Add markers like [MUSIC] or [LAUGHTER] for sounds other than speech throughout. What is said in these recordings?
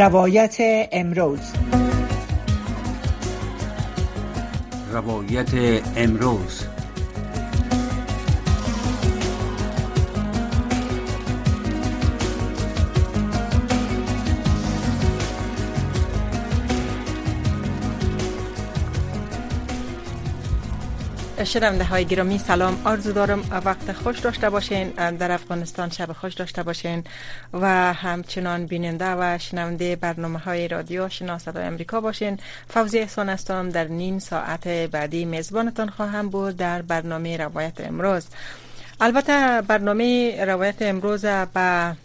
روایت امروز. روایت امروز. شنونده های گرامی سلام آرزو دارم وقت خوش داشته باشین در افغانستان شب خوش داشته باشین و همچنان بیننده و شنونده برنامه های رادیو شنا صدای امریکا باشین. فوزی احسان هستم در نیم ساعت بعدی میزبانتان خواهم بود در برنامه روایت امروز. البته برنامه روایت امروز به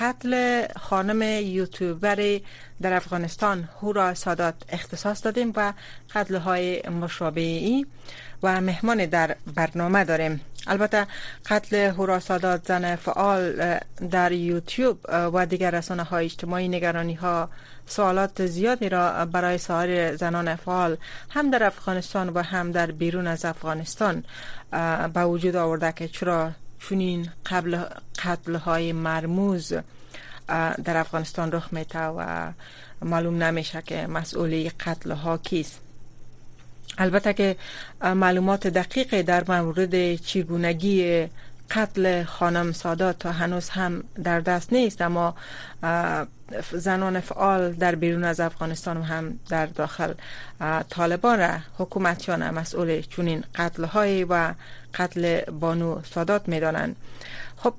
قتل خانم یوتیوبر در افغانستان هورا سادات اختصاص دادیم و قتل های مشابه ای و مهمان در برنامه داریم. البته قتل هورا سادات زن فعال در یوتیوب و دیگر رسانه های اجتماعی نگرانی ها سوالات زیادی را برای سایر زنان فعال هم در افغانستان و هم در بیرون از افغانستان به وجود آورده که چرا چنین قبل قتل های مرموز در افغانستان رخ میته و معلوم نمیشه که مسئولی قتل ها کیست. البته که معلومات دقیق در مورد چگونگی قتل خانم سادات تا هنوز هم در دست نیست اما زنان فعال در بیرون از افغانستان هم در داخل طالبان حکومتیان مسئول چونین قتل های و قتل بانو سادات می دانند خب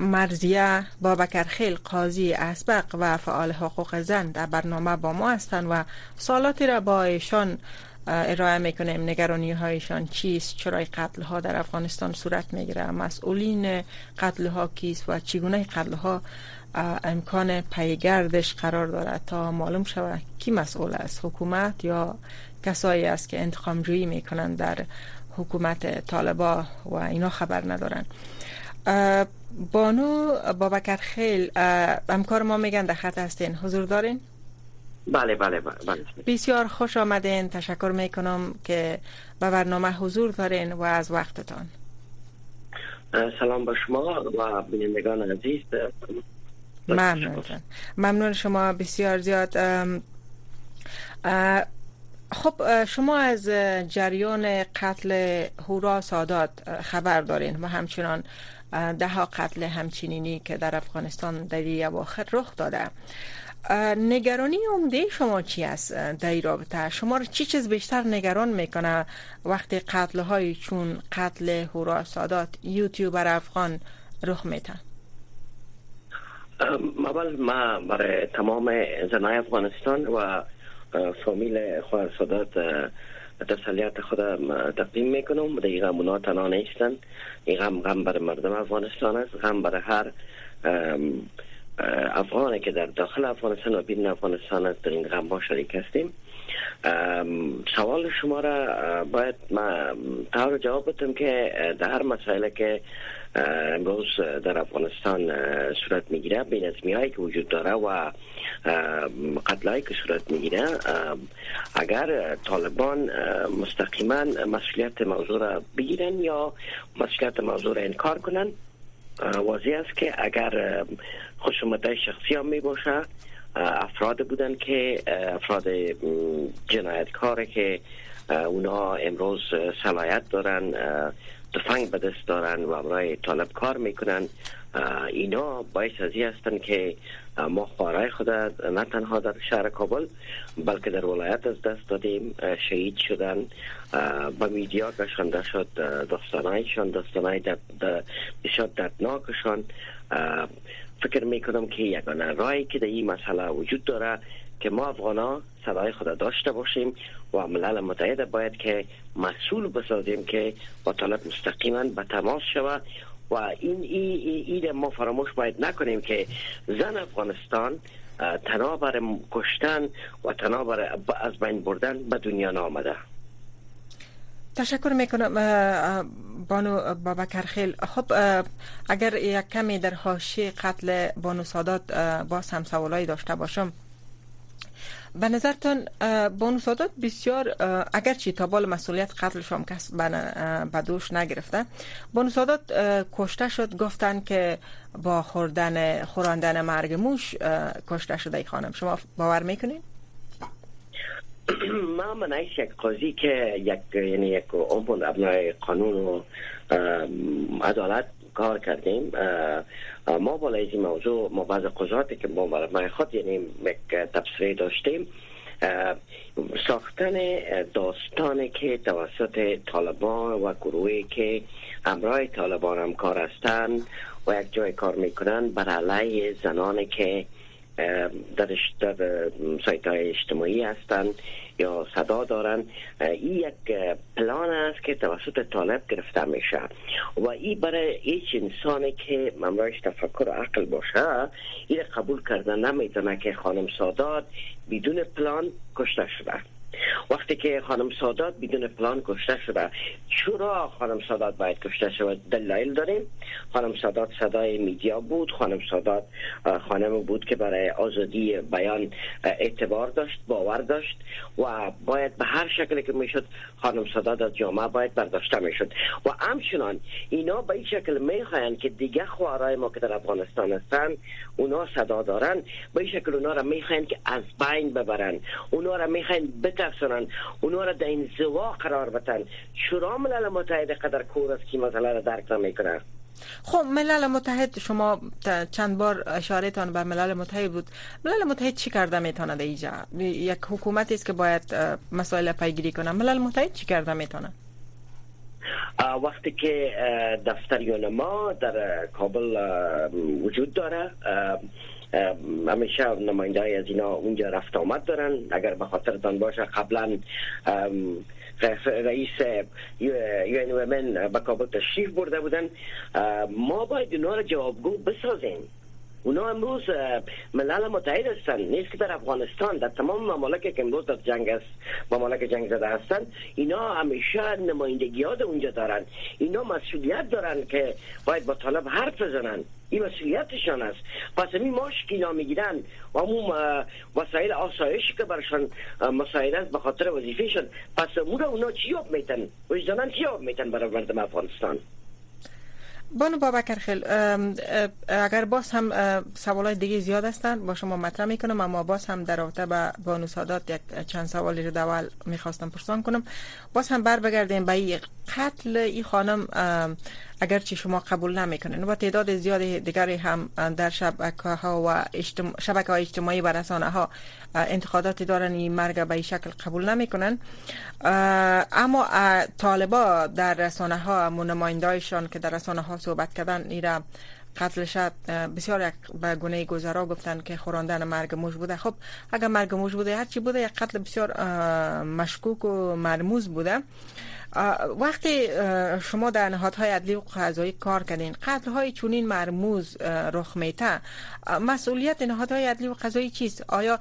مرزیه بابکر خیل قاضی اسبق و فعال حقوق زن در برنامه با ما هستند و سوالاتی را با ایشان ارائه می‌کنیم. نگرانی هایشان چیست؟ چرا قتل ها در افغانستان صورت می‌گیره؟ مسئولین قتل ها کیست و چگونه قتل ها امکان پیگردش قرار دارد تا معلوم شود کی مسئول است؟ حکومت یا کسایی است که انتقام جویی می‌کنن در حکومت طالبا و اینا خبر ندارن بانو بابکر خیل همکار ما میگن در خط هستین. حضور دارین؟ بله بله بله, بله. بسیار خوش آمدین. تشکر می‌کنم که به برنامه حضور دارین و از وقتتان. سلام به شما و بینندگان عزیز. ممنون. ممنون شما بسیار زیاد. خب شما از جریان قتل هورا سادات خبر دارین و همچنان ده ها قتل همچنینی که در افغانستان در اواخر رخ داده. نگرانی عمده شما چی است در این رابطه؟ شما رو چی چیز بیشتر نگران می‌کنه وقتی قتل های چون قتل هورا سادات یوتیوبر افغان رخ میته اول ما برای تمام زنای افغانستان و فامیل خواه سادات تسلیت خود تقدیم می‌کنم. در این غمونا تنها نیستن. این غم غم برای مردم افغانستان است. غم برای هر افغانی که در داخل افغانستان و بیرون افغانستان است در این غم ها شریک هستیم. سوال شما را باید ما طور جواب بدم که در هر مسئله که امروز در افغانستان صورت می‌گیره. بین هایی که وجود داره و قتلایی که صورت می‌گیره اگر طالبان مستقیما مسئولیت موضوع را بگیرن یا مسئولیت موضوع را انکار کنن واضح است که اگر خشونت شخصی هم می باشه افراد بودن که افراد جنایتکاره که اونا امروز صلاحیت دارن تفنگ به دست دارن و برای طالب کار می‌کنن. اینا باعث ازی هستن که ما خوارای خود نه تنها در شهر کابل بلکه در ولایت از دست دادیم. شهید شدن. با میدیا گشنده شد. داستانایشان داستانای بسیار دردناکشان. فکر می‌کنم که یگانه رای که در این مسئله وجود داره که ما افغانا صدای خود داشته باشیم و ملل متحد باید که مسئول بسازیم که با طالب مستقیما به تماس شود و این ای, ای, ما فراموش باید نکنیم که زن افغانستان تنها برای کشتن و تنها برای از بین بردن به دنیا نامده. تشکر می‌کنم بانو بابکر خیل خب اگر یک کمی در حاشیه قتل بانو سادات باز هم سوالایی داشته باشم. به نظرتان بانو سادات بسیار اگرچه تا بال مسئولیت قتل شام کس به دوش نگرفته بانو سادات کشته شد گفتن که با خوردن خوراندن مرگ موش کشته شده ای خانم شما باور می‌کنین؟ ما [CLEARS THROAT] من یک قاضی که یک یعنی یک عموم ابنای قانون و عدالت کار کردیم ما بالای این موضوع ما بعض قضاتی که ما برای خود یعنی تبصره داشتیم ساختن داستانی که توسط طالبان و گروهی که همراه طالبان هم کار هستند و یک جای کار می‌کنن بر علیه زنانی که در, در سایت های اجتماعی هستند یا صدا دارن. این یک پلان است که توسط طالب گرفته میشه. و این برای هیچ انسانی که ممراش تفکر و عقل باشه این قبول کردن نمی‌تونه که خانم سادات بدون پلان کشته شده. وقتی که خانم سادات بدون پلان کشته شده چرا خانم سادات باید کشته شود دلایل داریم. خانم سادات صدای میدیا بود. خانم سادات خانم بود که برای آزادی بیان اعتبار داشت باور داشت و باید به هر شکلی که می‌شد خانم سادات از جامعه باید برداشته می‌شد. و همچنان اینا به این شکل می‌خواین که دیگه خوارای ما که در افغانستان هستن اونا صدا دارن. به این شکل اونا را می‌خواین که از بین ببرن. اونا را می‌خواین بترسونن اونا را در این زوا قرار بتن چرا ملل متحد قدر کور است که مسئله را درک نمی‌کنه؟ خب ملل متحد شما چند بار اشاره تان به ملل متحد بود. ملل متحد چی کرده می‌تونه اینجا یک حکومتی است که باید مسائل پیگیری کنه. ملل متحد چی کرده می‌تونه وقتی که دفتر ما در کابل وجود داره همیشه نماینده های از اینا اونجا رفت آمد دارن. اگر به خاطرتان باشه قبلا رئیس یو من به کابل تشریف برده بودن. ما باید اونا را جوابگو بسازیم. اونا امروز ملل متحد هستند نیست که در افغانستان در تمام ممالک که امروز در جنگ است ممالک جنگ زده هستند اینا همیشه نمایندگی ها اونجا دارن اینا مسئولیت دارن که باید با طالب حرف بزنن این مسئولیتشان است پس این ماش که اینا می‌گیرن و همون وسایل آسایشی که برشان مسائل است به خاطر وظیفهشان پس اون اونا چی یاب میتن وجدانن چی یاب میتن برای مردم افغانستان بانو بابکر خیل اگر باز هم سوالای دیگه زیاد هستند با شما مطرح می‌کنم اما باز هم در رابطه با بانو سادات یک چند سوالی رو دول می‌خواستم پرسان کنم. باز هم بر بگردیم به قتل این خانم اگرچه شما قبول نمی‌کنین و تعداد زیاد دیگری هم در شبکه ها و شبکه های اجتماعی و رسانه ها انتقاداتی دارن این مرگ به این شکل قبول نمی‌کنن. اما طالبا در رسانه ها نمایندهایشان که در رسانه ها صحبت کردن ایرا قتل شد بسیار یک به گونه گذرا گفتن که خوراندن مرگ موش بوده. خب اگر مرگ موش بوده هرچی بوده یک قتل بسیار مشکوک و مرموز بوده. وقتی شما در نهادهای عدلی و قضایی کار کردین قتل های چونین مرموز رخ میته مسئولیت نهادهای عدلی و قضایی چیست؟ آیا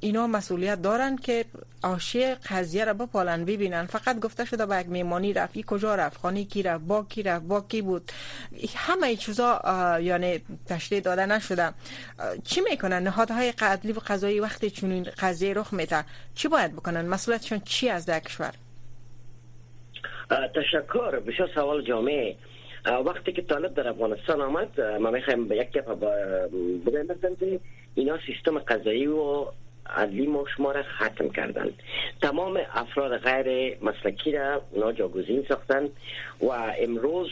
اینا مسئولیت دارن که آشی قضیه را بپالن ببینن؟ فقط گفته شده به یک میمانی رفت کجا رفت؟ خانی کی رفت؟ با کی رفت؟ با کی بود؟ همه چیزا یعنی تشریح داده نشده. چی می‌کنن؟ نهادهای عدلی و قضایی وقتی چونین قضیه رخ میته چی باید بکنن؟ مسئولیتشون چی از در کشور؟ تشکر. بسیار سوال جامعه وقتی که طالب در افغانستان آمد ما می‌خوایم یک دفعه بگم که اینا سیستم قضایی و عدلی ما شما را ختم کردن تمام افراد غیر مسلکی را اونا جاگزین ساختن و امروز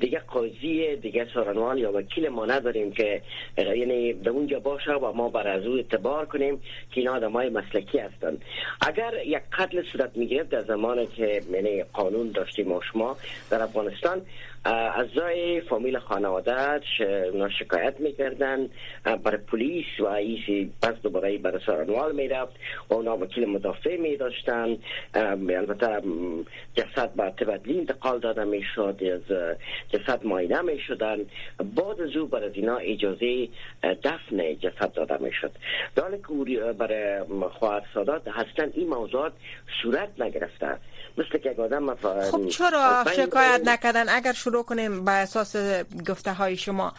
دیگه قاضی دیگه سارنوال یا وکیل ما نداریم که یعنی در اونجا باشه و ما بر از او اعتبار کنیم که اینا آدم های مسلکی هستند. اگر یک قتل صورت می‌گرفت در زمانی که یعنی قانون داشتیم ما شما در افغانستان اعضای فامیل خانواده شکایت می‌کردن. برای پلیس و ایسی پس دوباره برای سارنوال می‌رفت و اونا وکیل مدافع می داشتن البته جسد به تبدلی انتقال داده می‌شد از جسد ماینه می شدن بعد از او برای اینا اجازه دفن جسد داده می شد که برای خواهر سادات هستن. این موضوعات صورت نگرفته. مثل که آدم خب چرا شکایت نکردن؟ اگر شروع کنیم به اساس گفته های شما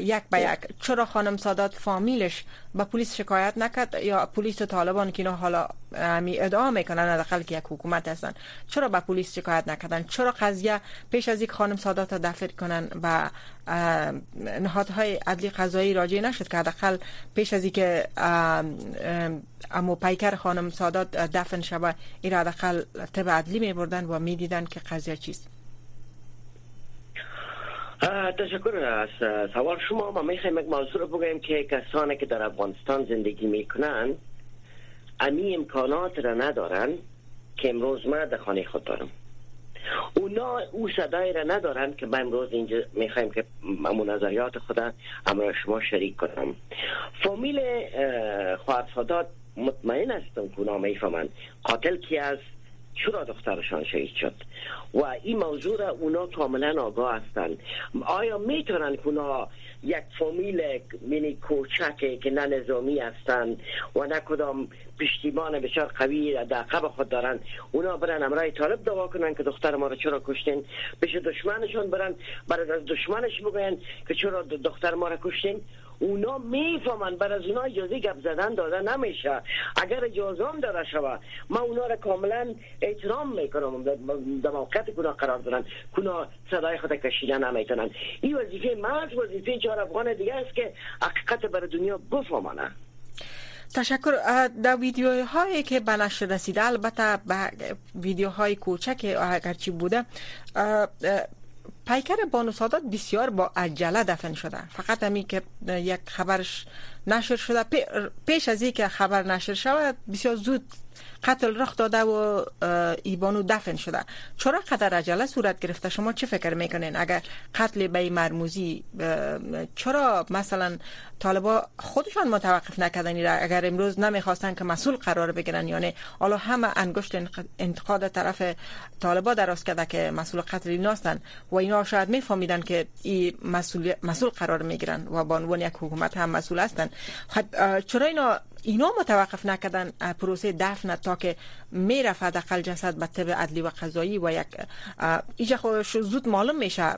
یک به یک چرا خانم سادات فامیلش به پلیس شکایت نکرد یا پلیس و طالبان که اینا حالا می ادعا می‌کنن حداقل که یک حکومت هستن. چرا به پلیس شکایت نکردن؟ چرا قضیه پیش از یک خانم سادات دفن کنن به نهادهای عدلی قضایی راجع نشد که حداقل پیش از اینکه امو پیکر خانم سادات دفن شود این حداقل طب عدلی می بردن و می دیدن که قضیه چیست. تشکر از سوال شما. ما می‌خوایم یک موضوع رو بگویم که کسانی که در افغانستان زندگی می‌کنن امی امکانات را ندارن که امروز ما در خانه خود دارم. اونا او صدای را ندارن که من امروز اینجا می‌خوایم که امو نظریات خدا امرا شما شریک کنم. فامیل خواهر مطمئن هستم که اونا می‌فهمن قاتل کی است؟ چرا دخترشان شهید شد؟ و این موضوع را اونا کاملا آگاه هستند. آیا می‌تونن که اونا یک فامیل مینی کوچک که نه نظامی هستند و نه کدام پشتیبان بسیار قوی در قب خود دارن اونا برن امرای طالب دعوا کنن که دختر ما را چرا کشتین؟ پیش دشمنشون برن برای از دشمنش بگوین که چرا دختر ما را کشتین؟ اونا می‌فهمن بر از اونا اجازه گپ زدن داده نمیشه. اگر اجازه هم داده شود ما اونا را کاملا احترام می‌کنم. در موقعیت کنا قرار دارن کنا صدای خود کشیدن نمی‌تونن. این وظیفه مرد وظیفه چهار افغان دیگه است که حقیقت بر دنیا بفهمانه. تشکر. در ویدیوهایی که به نشر رسیده البته به ویدیوهای کوچک اگرچی بوده پیکر بانو سادات بسیار با عجله دفن شده. فقط همین که یک خبرش نشر شده. پیش از که خبر نشر شود بسیار زود قتل رخ داده و ایبانو دفن شده. چرا قدر عجله صورت گرفته؟ شما چه فکر می‌کنین؟ اگر قتل به مرموزی چرا مثلا طالبا خودشان متوقف نکردن اگر امروز نمی‌خواستن که مسئول قرار بگیرن یعنی حالا همه انگشت انتقاد طرف طالبا دراز کرده که مسئول قتل ایناستن و اینا شاید میفهمیدن که این مسئول, مسئول قرار می‌گیرن و با عنوان یک حکومت هم مسئول هستن. خب چرا اینا اینا متوقف نکردن؟ پروسه دفن که می‌رفت حداقل جسد به طب عدلی و قضایی و یک ایجا خودش زود معلوم میشه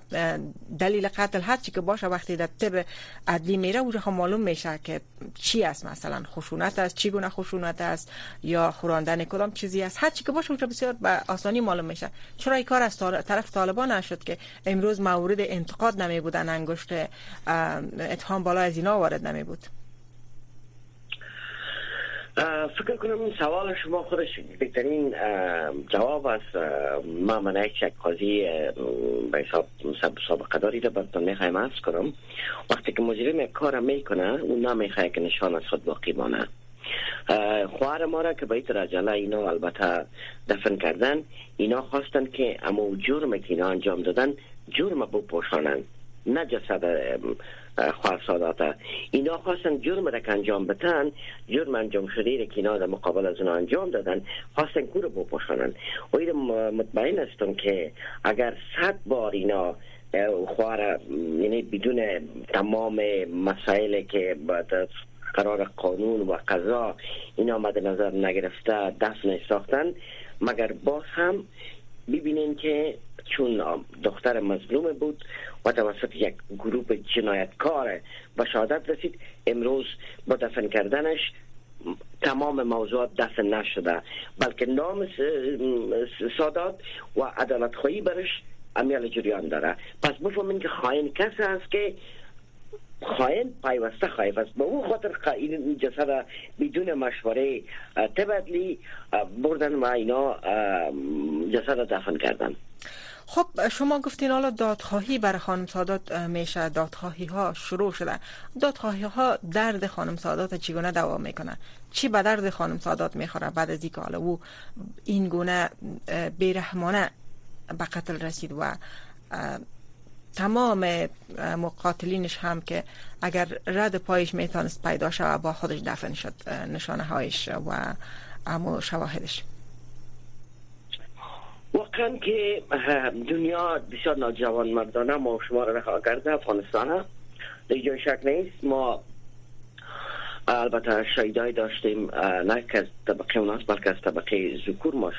دلیل قتل هر چی که باشه وقتی در طب عدلی میره اونجا خب معلوم میشه که چی است مثلا خشونت است چی گونه خشونت است یا خوراندن کدام چیزی است. هر چی که باشه اونجا بسیار به آسانی معلوم میشه. چرا این کار از طرف طالبان نشد که امروز مورد انتقاد نمی بودن انگشت اتهام بالا از اینا وارد نمی بود؟ فکر کنم این سوال شما خودش بهترین جواب است ما من یک قاضی به حساب سابقه داری را براتون می‌خوایم عرض کنم. وقتی که مجرم کار می‌کنه اون نمی‌خواه که نشان از خود باقی مانه. خواهر ما را که باید رجله اینا البته دفن کردن اینا خواستن که اما جرم که اینا انجام دادن جرم بپوشانند نه جسد ساداته اینا خواستن جرم را که انجام بتن جرم انجام شده را که اینا در مقابل از اونا انجام دادن خواستن کور بپوشانن. و این مطمئن هستم که اگر صد بار اینا خوار یعنی بدون تمام مسائل که قرار قانون و قضا اینا مد نظر نگرفته دفن ساختن مگر باز هم ببینین که چون دختر مظلوم بود و توسط یک گروه جنایتکار به شهادت رسید. امروز با دفن کردنش تمام موضوعات دفن نشده. بلکه نام سادات و عدالت خواهی برش امیال جریان داره. پس بفهمین که خواهین کسی است که خواهین پیوسته خواهی است. به اون خاطر این جسد بدون مشوره تبدلی بردن و اینا جسد دفن کردن. خب شما گفتین حالا دادخواهی بر خانم سادات میشه دادخواهی ها شروع شده دادخواهی ها درد خانم سادات چگونه دوام می‌کنه چی به درد خانم سادات می‌خوره؟ بعد از اینکه حالا او این گونه بیرحمانه به قتل رسید و تمام مقاتلینش هم که اگر رد پایش می‌تونست پیدا شود با خودش دفن شد نشانه هایش و امو شواهدش. واقعا که دنیا بسیار ناجوان مردانه ما شما را رها کرده افغانستان جای شک نیست ما البته شهیدای داشتیم نه که از طبقه اوناست بلکه از طبقه زکور ما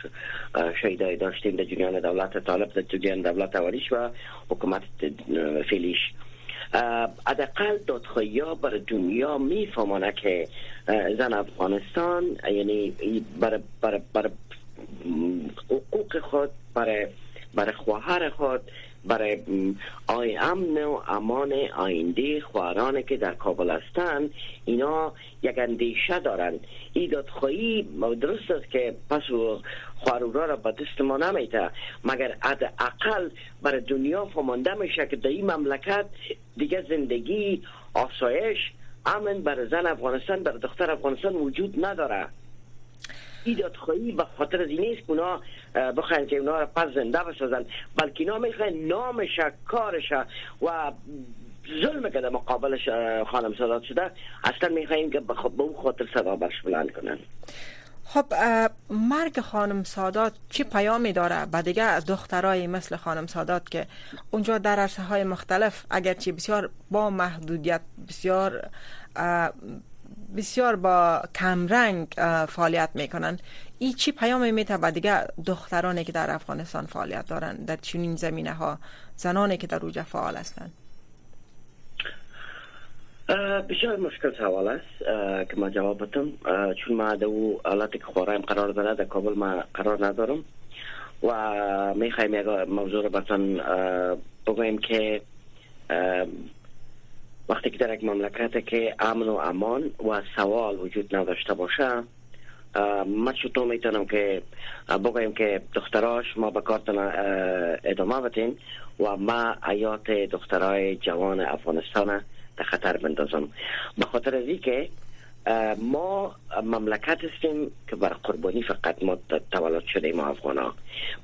شهیدای داشتیم در جریان دولت طالب در جریان دولت اولیش و حکومت فیلیش. حداقل دادخواهی ها برای دنیا میفهمانه که زن افغانستان یعنی برای بر بر حقوق خود برای برای خواهر خود برای آی امن و امان آینده خواهران که در کابل هستند. اینا یک اندیشه دارند. دادخواهی درست است که پس خواهرورا را به دست ما نمیته مگر اقل برای دنیا فهمانده میشه که در این مملکت دیگه زندگی آسایش امن بر زن افغانستان بر دختر افغانستان وجود نداره. ایداد خواهی به خاطر از این نیست که اونا بخواین که اونا را پس زنده بسازن بلکه اینا می‌خواین نامش کارش و ظلم که در مقابلش خانم سادات شده اصلا می‌خواین که به اون خاطر صدا برش بلند کنن. خب مرگ خانم سادات چی پیامی داره؟ به دیگه دخترای مثل خانم سادات که اونجا در عرصه های مختلف اگرچه بسیار با محدودیت بسیار بسیار با کمرنگ فعالیت می‌کنن. این چی پیام میته و دیگه دخترانی که در افغانستان فعالیت دارن در چنین زمینه ها زنانی که در اوجه فعال هستند بسیار مشکل سوال است که ما جواب بدم. چون ما در او حالت که خورایم قرار داره در کابل ما قرار ندارم. و می‌خوایم یک موضوع رو بتن بگویم که وقتی که در یک مملکت که امن و امان و سوال وجود نداشته باشه ما چطور می‌تونم که بگویم که دختراش ما به کارتن ادامه بدین و ما حیات دخترای جوان افغانستان در خطر بندازم. به خاطر از که ما مملکت هستیم که بر قربانی فقط ما تولد شده ما افغان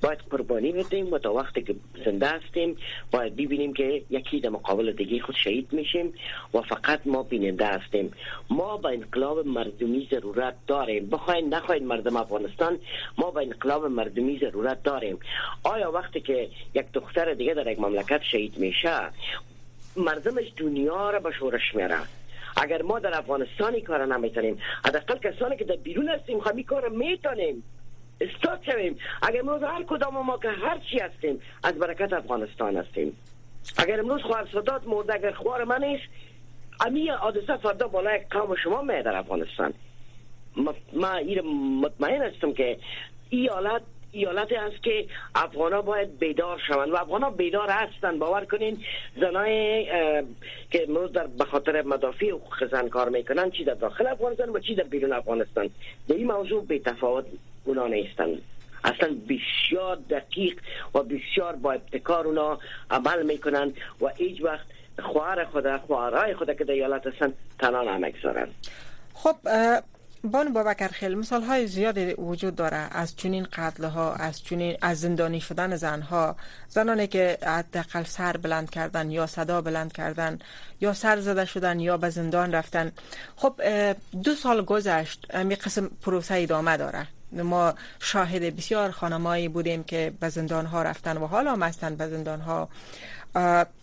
باید قربانی بدیم و تا وقتی که زنده هستیم باید ببینیم که یکی در مقابل دیگه خود شهید میشیم و فقط ما بیننده هستیم. ما با انقلاب مردمی ضرورت داریم. بخواین نخواین مردم افغانستان ما با انقلاب مردمی ضرورت داریم. آیا وقتی که یک دختر دیگه در یک مملکت شهید میشه مردمش دنیا را به شورش میره اگر ما در افغانستانی کار نمی‌تونیم حداقل کسانی که در بیرون هستیم خمی کار می‌تونیم. استاد شویم. اگر امروز هر کدام ما که هر چی هستیم از برکت افغانستان هستیم. اگر امروز خواهر صدات مرده اگر خوار من نیست امی حادثه فردا بالای قوم شما می در افغانستان. ما این مطمئن هستم که این حالت ایالت است که افغان باید بیدار شوند. و افغان بیدار هستند. باور کنین زنای که امروز در بخاطر مدافع حقوق زن کار می‌کنن چی در داخل افغانستان و چی در بیرون افغانستان. در این موضوع به تفاوت اونا نیستند. اصلا بسیار دقیق و بسیار با ابتکار اونا عمل می‌کنن و هیچ وقت خواهر خود خواهرای خود که در ایالت هستن تنها نمی‌گذارن خب بان بابکر خیل مثال های زیادی وجود داره. از چنین قتل ها از چنین از زندانی شدن زن ها زنانی که حداقل سر بلند کردن یا صدا بلند کردن یا سر زده شدن یا به زندان رفتن. خب دو سال گذشت می قسم پروسه ادامه داره. ما شاهد بسیار خانمایی بودیم که به زندان ها رفتن و حالا هستن به زندان ها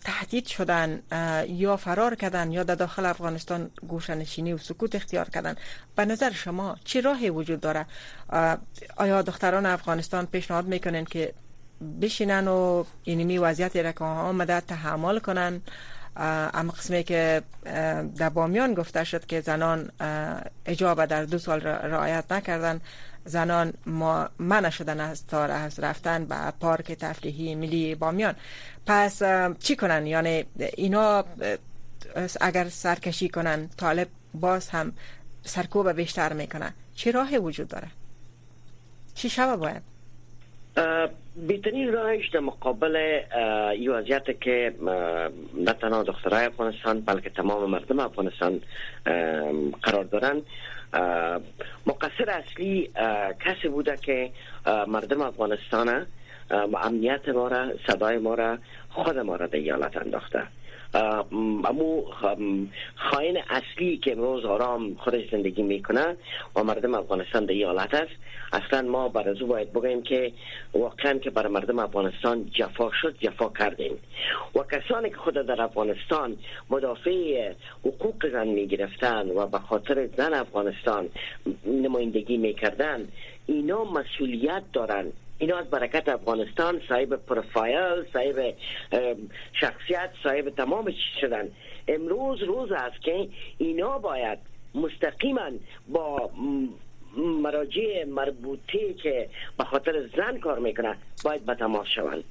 تهدید شدن یا فرار کردن یا در داخل افغانستان گوشنشینی و سکوت اختیار کردن. به نظر شما چه راهی وجود داره؟ آیا دختران افغانستان پیشنهاد می‌کنن که بشینن و اینمی وضعیت را که آمده تحمل کنن؟ اما قسمی که در بامیان گفته شد که زنان اجابه در دو سال رعایت نکردن. زنان ما منع شدن از تار از رفتن به پارک تفریحی ملی بامیان پس چی کنن؟ یعنی اینا اگر سرکشی کنن طالب باز هم سرکوب بیشتر می‌کنن. چه راه وجود داره؟ چی شبه باید؟ بیتنی راهش در مقابل این وضعیت که نه تنها دخترای افغانستان بلکه تمام مردم افغانستان قرار دارن. مقصر اصلی کسی بوده که مردم افغانستان امنیت ما را صدای ما را خود ما را در ایالت انداخته امو خاین اصلی که امروز آرام خودش زندگی می‌کنه و مردم افغانستان در حالت است. اصلا ما بر از باید بگیم که واقعا که برای مردم افغانستان جفا شد جفا کردیم. و کسانی که خود در افغانستان مدافع حقوق زن می‌گرفتن و به خاطر زن افغانستان نمایندگی می‌کردن اینا مسئولیت دارن. اینا از برکت افغانستان صاحب پروفایل صاحب شخصیت صاحب تمام چیز شدن. امروز روز است که اینا باید مستقیما با مراجع مربوطه که به خاطر زن کار می‌کنه باید به تماس شوند.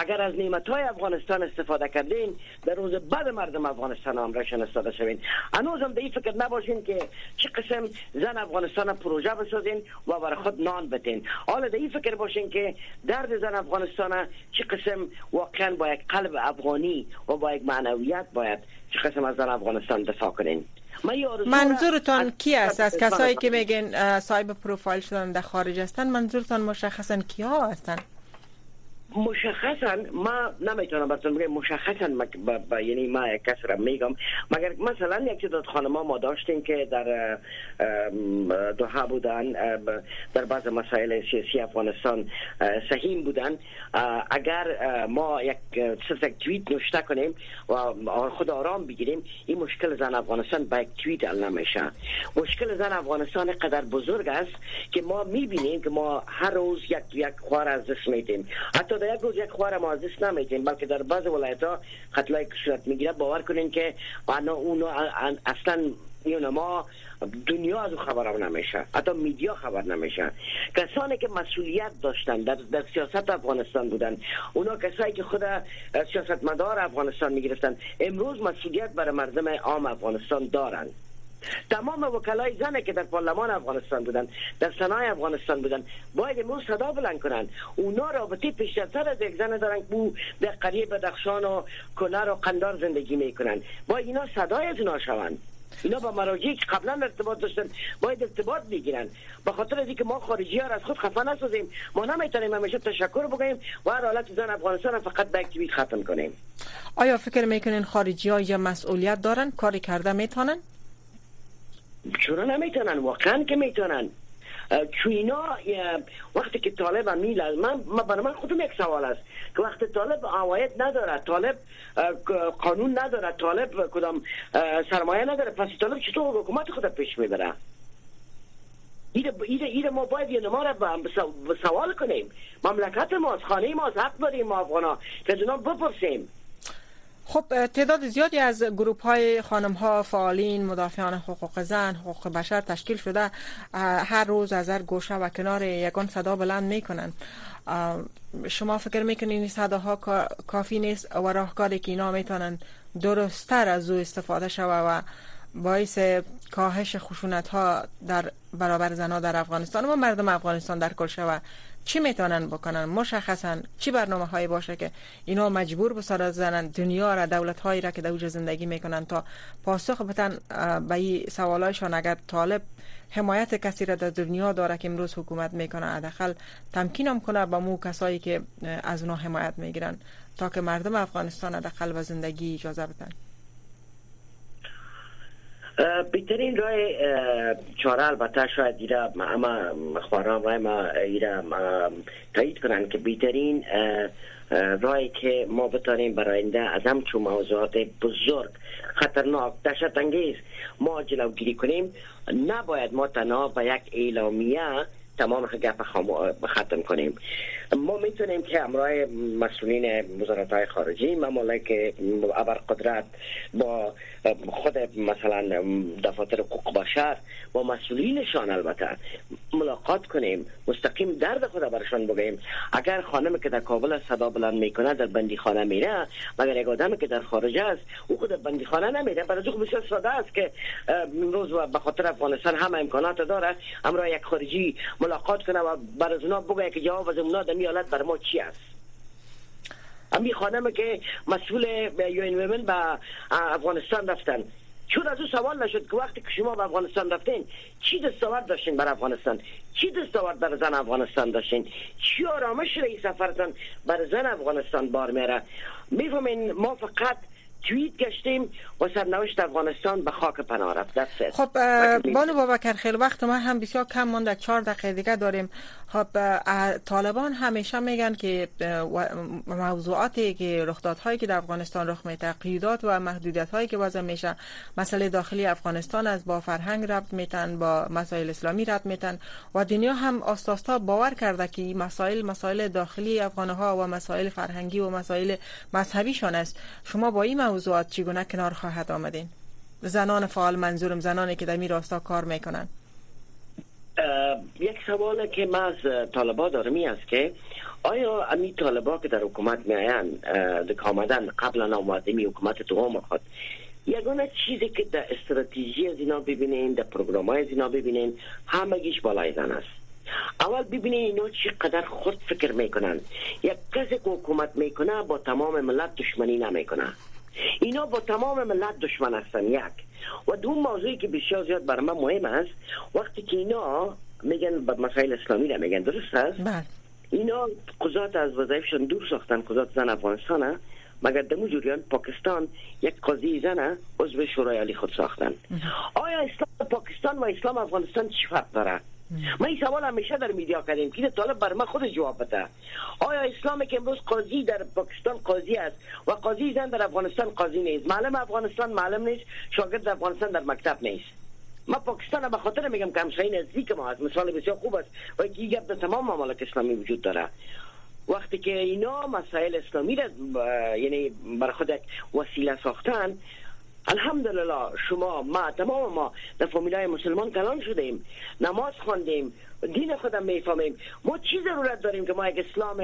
اگر از نعمت های افغانستان استفاده کردین در روز بعد مردم افغانستان هم را شنستاده شوین. هنوز هم به فکر نباشین که چه قسم زن افغانستان پروژه بسازین و برای خود نان بتین حالا در این فکر باشین که درد زن افغانستان چه قسم واقعا با یک قلب افغانی و با یک معنویت باید چه قسم از زن افغانستان دفاع کنین. منظورتان کی است؟ از کسایی که میگن صاحب پروفایل شدن در خارج هستن منظورتان مشخصا کیا هستن؟ مشخصا ما نمی‌تونم براتون بگم مشخصا با, یعنی ما یک کس را میگم. مگر مثلا یک تعداد خانما ما داشتیم که در دوها بودن در بعض مسائل سیاسی افغانستان سهیم بودن. اگر ما یک یک توییت نوشته کنیم و خود آرام بگیریم این مشکل زن افغانستان با یک توییت حل نمیشه. مشکل زن افغانستان قدر بزرگ است که ما می‌بینیم که ما هر روز یک یک خوار از دست میدیم. حتی در یک روز یک خوار ما از دست نمیدیم بلکه در بعض ولایت ها قتلای صورت می‌گیره. باور کنین که اونو اصلا میونه ما دنیا از خبر نمیشه حتی میدیا خبر نمیشه. کسانی که مسئولیت داشتن در, در سیاست افغانستان بودن اونا کسایی که خود سیاستمدار افغانستان می‌گرفتن امروز مسئولیت برای مردم عام افغانستان دارند تمام وکلای زنه که در پارلمان افغانستان بودن در سنای افغانستان بودن باید امروز صدا بلند کنند. اونا رابطه پیشتر از یک زن دارن که در قریه بدخشان و کنر و قندار زندگی می‌کنن. باید اینا صدای از اونا شوند اینا با مراجعی که قبلا ارتباط داشتن باید ارتباط بگیرن. به خاطر از اینکه ما خارجی ها از خود خفه نسازیم ما نمی‌تونیم همیشه تشکر بگیم و هر حالت زن افغانستان فقط به اکتیویت ختم کنیم. آیا فکر می‌کنین خارجی ها یا مسئولیت دارن؟ کاری کرده می‌تونن؟ چرا نمی‌تونن؟ واقعا که می‌تونن. اینا وقتی که طالب میل من برای من خودم یک سوال است. که وقتی طالب عواید نداره طالب قانون نداره طالب کدام سرمایه نداره پس طالب چطور حکومت خود پیش می‌بره؟ ایره, ایره ما باید یه ما را سوال کنیم. مملکت ماست خانه ماست حق داریم ما افغانا. که جناب بپرسیم. خب تعداد زیادی از گروپ های خانم ها فعالین مدافعان حقوق زن حقوق بشر تشکیل شده هر روز از هر گوشه و کنار یگان صدا بلند می‌کنن شما فکر می‌کنین این صداها کافی نیست و راهکاری که اینا می‌تونن درستتر از او استفاده شوه و باعث کاهش خشونت ها در برابر زنها در افغانستان و مردم افغانستان در کل شوه چی می‌تونن بکنن؟ مشخصا چی برنامه هایی باشه که اینا مجبور بسار زنن دنیا را دولت هایی را که در زندگی می‌کنن تا پاسخ بتن به این سوالایشان. اگر طالب حمایت کسی را در دنیا داره که امروز حکومت می‌کنه حداقل تمکین هم کنه با مو کسایی که از اونا حمایت می‌گیرن تا که مردم افغانستان حداقل و زندگی اجازه بدن. بهترین راه چاره البته شاید ایره اما خواران رای ما ایره تایید کنن که بهترین راهی که ما بتانیم براینده از همچون موضوعات بزرگ خطرناک دشت انگیز ما جلوگیری کنیم. نباید ما تنها به یک اعلامیه تمام گپ ختم کنیم. ما می‌تونیم که همراه مسئولین وزارت های خارجی ممالک قدرت با خود مثلا دفاتر حقوق بشر با مسئولینشان البته ملاقات کنیم مستقیم درد خود برشان بگیم اگر خانم که در کابل صدا بلند می‌کنه در بندی خانه میره مگر یک آدم که در خارج است او خود بندی خانه نمیره. برای خب بسیار ساده است که امروز به خاطر افغانستان همه امکانات داره امرا یک خارجی ملاقات کنه و بر از اونا بگه که جواب از اونا در میالت بر ما چی است؟ امی خانم که مسئول یو ویمن به افغانستان رفتن. چون از او سوال نشد که وقتی که شما به افغانستان رفتین چی دستاورد داشتین بر افغانستان؟ چی دستاورد بر زن افغانستان داشتین؟ چی آرامش رئی سفرتان بر زن افغانستان بار میره؟ می‌فهمین ما فقط توییت گشتیم و سرنوشت افغانستان به خاک پناه رفت. خب بانو بابکر خیلی وقت ما هم بسیار کم مونده چهار دقیقه دیگه داریم. خب طالبان همیشه میگن که موضوعاتی که رخدادهایی که در افغانستان رخ میده قیودات و محدودیت هایی که وضع میشه. مسئله داخلی افغانستان از با فرهنگ ربط میتن با مسائل اسلامی ربط میتن. و دنیا هم آستاستا باور کرده که این مسائل مسائل داخلی افغان ها و مسائل فرهنگی و مسائل مذهبیشان است. شما با این موضوعات چگونه کنار خواهد آمدین؟ زنان فعال منظورم زنانی که در می راستا کار می‌کنن. یک سوال که ما از طالبا دارم است که آیا امی طالبا که در حکومت می آین آمدن قبلا آمده می حکومت دوم خود یگانه چیزی که در استراتژی از اینا ببینین در پروگرام های از اینا ببینین همگیش بالای زن است. اول ببینین اینا چقدر خود فکر می‌کنن. یک کسی که حکومت می‌کنه با تمام ملت دشمنی نمی‌کنه. اینا با تمام ملت دشمن هستن یک. و دو موضوعی که بسیار زیاد برای من مهم است وقتی که اینا میگن به مسائل اسلامی را میگن درست است؟ بله. اینا قضات از وظایفشون دور ساختن قضات زن افغانستان مگر دمو جوریان پاکستان یک قاضی زن عضو شورای علی خود ساختن. آیا اسلام پاکستان و اسلام افغانستان چی فرق داره من این سوال همیشه در میدیا کردیم. که طالب بر من خود جواب بده. آیا اسلام که امروز قاضی در پاکستان قاضی است و قاضی زن در افغانستان قاضی نیست؟ معلم افغانستان معلم نیست شاگرد افغانستان در مکتب نیست. ما پاکستان به خاطر میگم که همسایه نزدیک ما هست مثال بسیار خوب است و این گپ در تمام ممالک اسلامی وجود داره. وقتی که اینا مسائل اسلامی را یعنی بر خود وسیله ساختن الحمدلله شما ما تمام ما در فامیلای مسلمان کلان شدیم. نماز خواندیم. دین خودم می‌فهمیم. ما چی ضرورت داریم که ما یک اسلام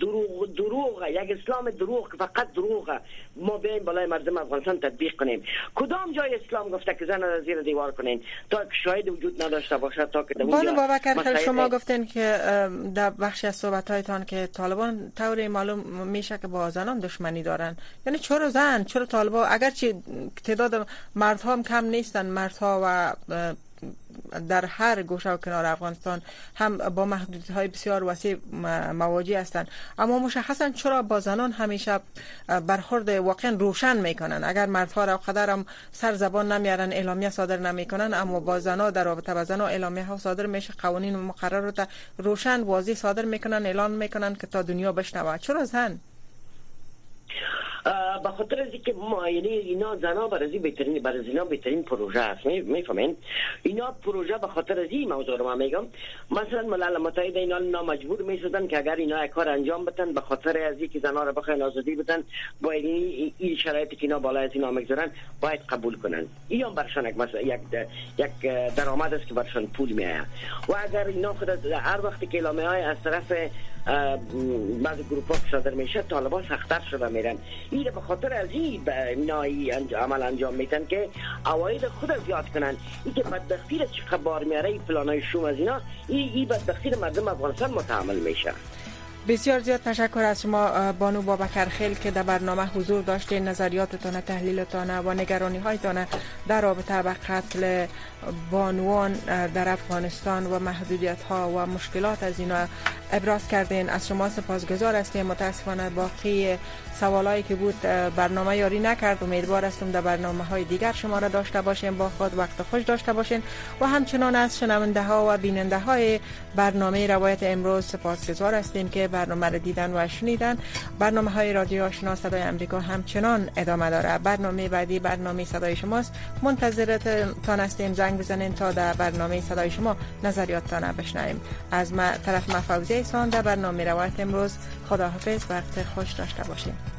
دروغ دروغ یک اسلام دروغ که فقط دروغ. ما بیایم بالای مردم افغانستان تطبیق کنیم. کدام جای اسلام گفته که زن را زیر دیوار کنین؟ تا شاهد وجود نداشته باشد تا که بانو بابکر شما گفتین که در بخش از صحبت هایتان که طالبان طور معلوم میشه که با زنان دشمنی دارن. یعنی چرا زن؟ چرا طالبان؟ اگرچه تعداد مردها هم کم نیستن مردها و در هر گوشه و کنار افغانستان هم با محدودیت بسیار وسیع مواجه هستند. اما مشخصا چرا با زنان همیشه برخورد واقعا روشن می‌کنن؟ اگر مردها را قدر هم سر زبان نمیارن اعلامیه صادر نمی‌کنن اما با زنها در رابطه با زنها اعلامیه ها صادر میشه قوانین مقرر رو روشن واضح صادر می‌کنن اعلان می‌کنن که تا دنیا بشنوه. چرا زن؟ به خاطر از اینکه ما یعنی اینا زنا برای بهترین برای اینا بهترین پروژه است. می‌فهمین؟ اینا پروژه به خاطر از این موضوع رو ما میگم. مثلا ملل متحد اینا نامجبور می‌شدن که اگر اینا کار انجام بدن به خاطر از اینکه زنا رو بخواین آزادی بدن با این این شرایطی که اینا بالای از اینا می‌گذارن باید قبول کنن. این هم برشان یک مثلا یک یک درآمد است که برشان پول میآید. و اگر اینا خود هر وقتی که اعلامیه از طرف بعض گروپ ها صادر میشه طالبان سختتر شده میرن. این به خاطر از این نایی عمل انجام میتن که اواید خود زیاد کنن. این که بدبختی چقدر بار میاره این شوم از اینا این ای بدبختی مردم افغانستان متحمل میشه بسیار زیاد تشکر از شما بانو بابکر خیل که در برنامه حضور داشتین نظریاتتان تحلیلتان و نگرانی هایتان در رابطه به قتل بانوان در افغانستان و محدودیت ها و مشکلات از اینا ابراز کردین. از شما سپاسگزار هستیم. متاسفانه باقی سوالایی که بود برنامه یاری نکرد. امیدوار هستم در برنامه های دیگر شما را داشته باشیم. با خود وقت خوش داشته باشین. و همچنان از شنونده ها و بیننده های برنامه روایت امروز سپاسگزار هستیم که برنامه را دیدن و شنیدن. برنامه های رادیو آشنا صدای امریکا همچنان ادامه داره. برنامه بعدی برنامه صدای شماست. منتظرتان هستیم. زنگ بزنین تا در برنامه صدای شما نظریاتتان بشنویم. از ما طرف ما فوزی در برنامه روایت امروز. خداحافظ. وقت خوش داشته باشیم